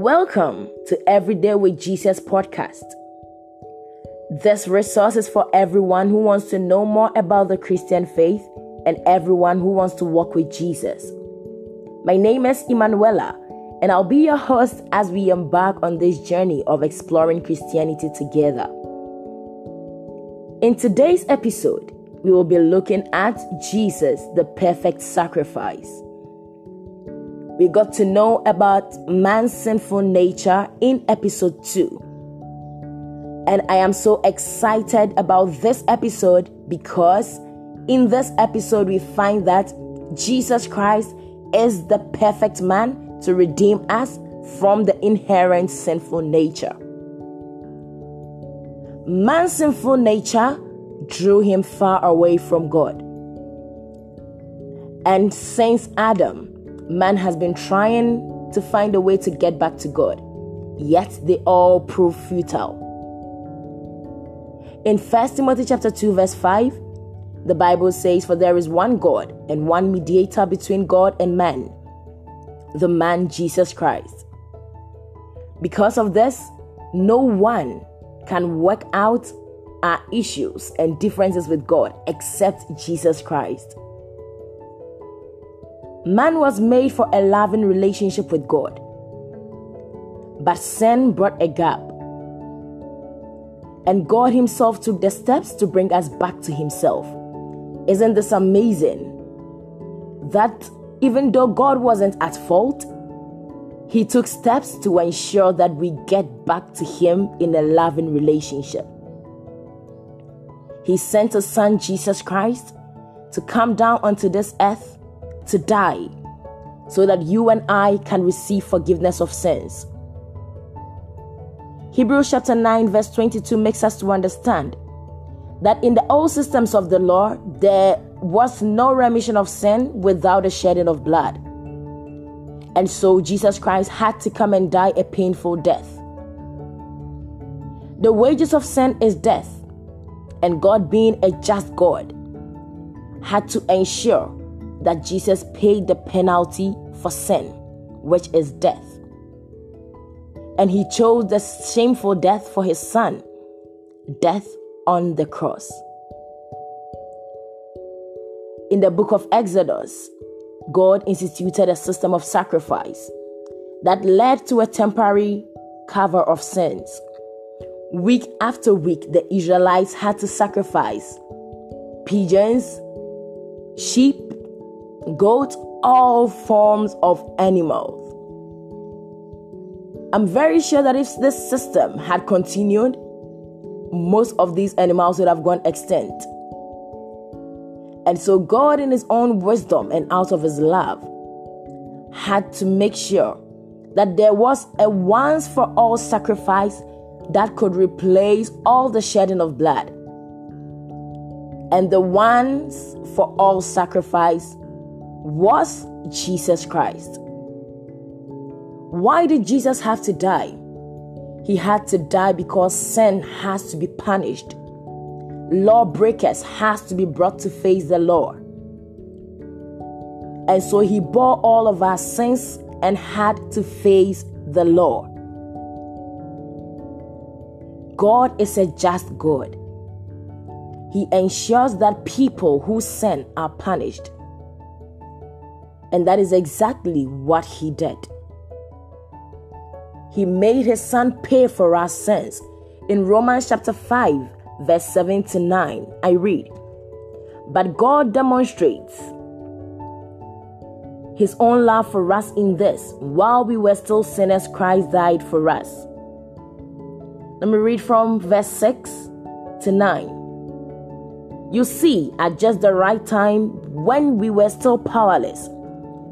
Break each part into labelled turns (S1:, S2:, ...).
S1: Welcome to Everyday with Jesus podcast. This resource is for everyone who wants to know more about the Christian faith and everyone who wants to walk with Jesus. My name is Emanuela, and I'll be your host as we embark on this journey of exploring Christianity together. In today's episode, we will be looking at Jesus, the perfect sacrifice we got to know about man's sinful nature in episode 2. And I am so excited about this episode because in this episode we find that Jesus Christ is the perfect man to redeem us from the inherent sinful nature. Man's sinful nature drew him far away from God. And since Adam, man has been trying to find a way to get back to God, yet they all prove futile. In 1 Timothy chapter 2 verse 5, the Bible says for there is one God and one mediator between God and man, the man Jesus Christ. Because of this, no one can work out our issues and differences with God except Jesus Christ. Man was made for a loving relationship with God. But sin brought a gap. And God Himself took the steps to bring us back to Himself. Isn't this amazing? That even though God wasn't at fault, He took steps to ensure that we get back to Him in a loving relationship. He sent His Son Jesus Christ to come down onto this earth to die so that you and I can receive forgiveness of sins. Hebrews chapter 9, verse 22 makes us to understand that in the old systems of the law, there was no remission of sin without a shedding of blood. And so Jesus Christ had to come and die a painful death. The wages of sin is death, and God, being a just God, had to ensure that Jesus paid the penalty for sin, which is death. And he chose the shameful death for his son, death on the cross. In the book of Exodus, God instituted a system of sacrifice that led to a temporary cover of sins. Week after week, the Israelites had to sacrifice pigeons, sheep, goats, all forms of animals. I'm very sure that if this system had continued, most of these animals would have gone extinct. And so, God, in His own wisdom and out of His love, had to make sure that there was a once for all sacrifice that could replace all the shedding of blood. And the once for all sacrifice was Jesus Christ. Why did Jesus have to die? He had to die because sin has to be punished. Lawbreakers has to be brought to face the law. And so he bore all of our sins and had to face the law. God is a just God. He ensures that people who sin are punished. And that is exactly what he did. He made his son pay for our sins. In Romans chapter 5, verse 7 to 9, I read, But God demonstrates his own love for us in this while we were still sinners, Christ died for us. Let me read from verse 6 to 9. You see, at just the right time, when we were still powerless,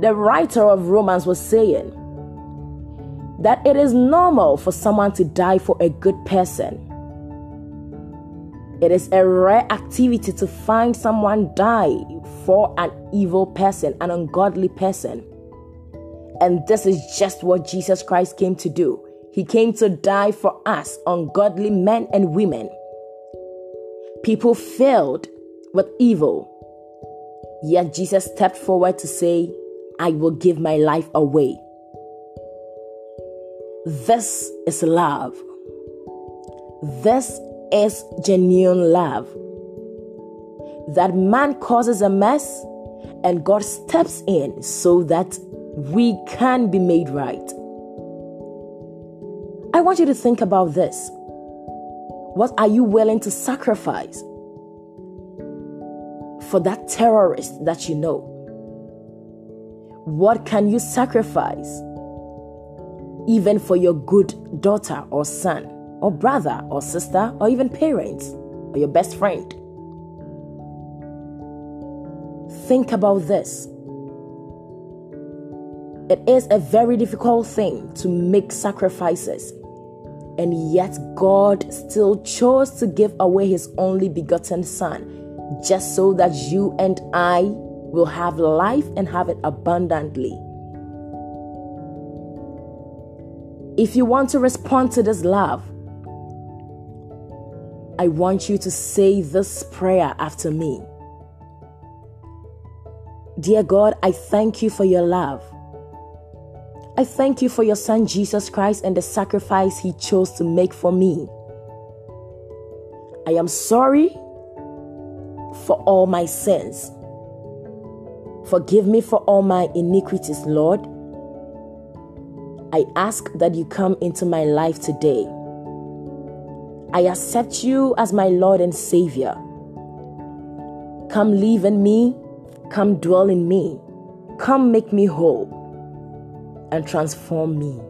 S1: The writer of Romans was saying that it is normal for someone to die for a good person. It is a rare activity to find someone die for an evil person, an ungodly person. And this is just what Jesus Christ came to do. He came to die for us, ungodly men and women. People filled with evil. Yet Jesus stepped forward to say, I will give my life away. This is love. This is genuine love. That man causes a mess and God steps in so that we can be made right. I want you to think about this. What are you willing to sacrifice for that terrorist that you know? What can you sacrifice even for your good daughter or son or brother or sister or even parents or your best friend? Think about this. It is a very difficult thing to make sacrifices, and yet God still chose to give away His only begotten Son just so that you and I will have life and have it abundantly. If you want to respond to this love, I want you to say this prayer after me. Dear God, I thank you for your love. I thank you for your Son Jesus Christ and the sacrifice he chose to make for me. I am sorry for all my sins. Forgive me for all my iniquities, Lord. I ask that you come into my life today. I accept you as my Lord and Savior. Come live in me Come dwell in me. Come make me whole and transform me.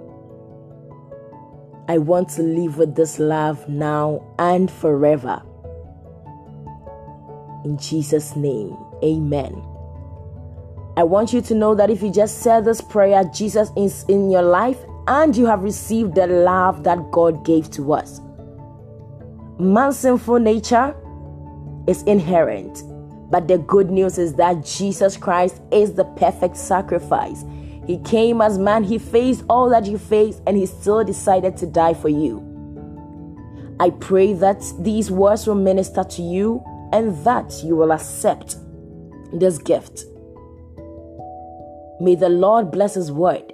S1: I want to live with this love now and forever. In Jesus' name, amen. I want you to know that if you just said this prayer, Jesus is in your life and you have received the love that God gave to us. Man's sinful nature is inherent but the good news is that Jesus Christ is the perfect sacrifice. He came as man, he faced all that you faced, and he still decided to die for you. I pray that these words will minister to you and that you will accept this gift. May the Lord bless His word.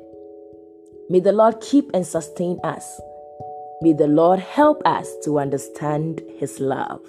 S1: May the Lord keep and sustain us. May the Lord help us to understand His love.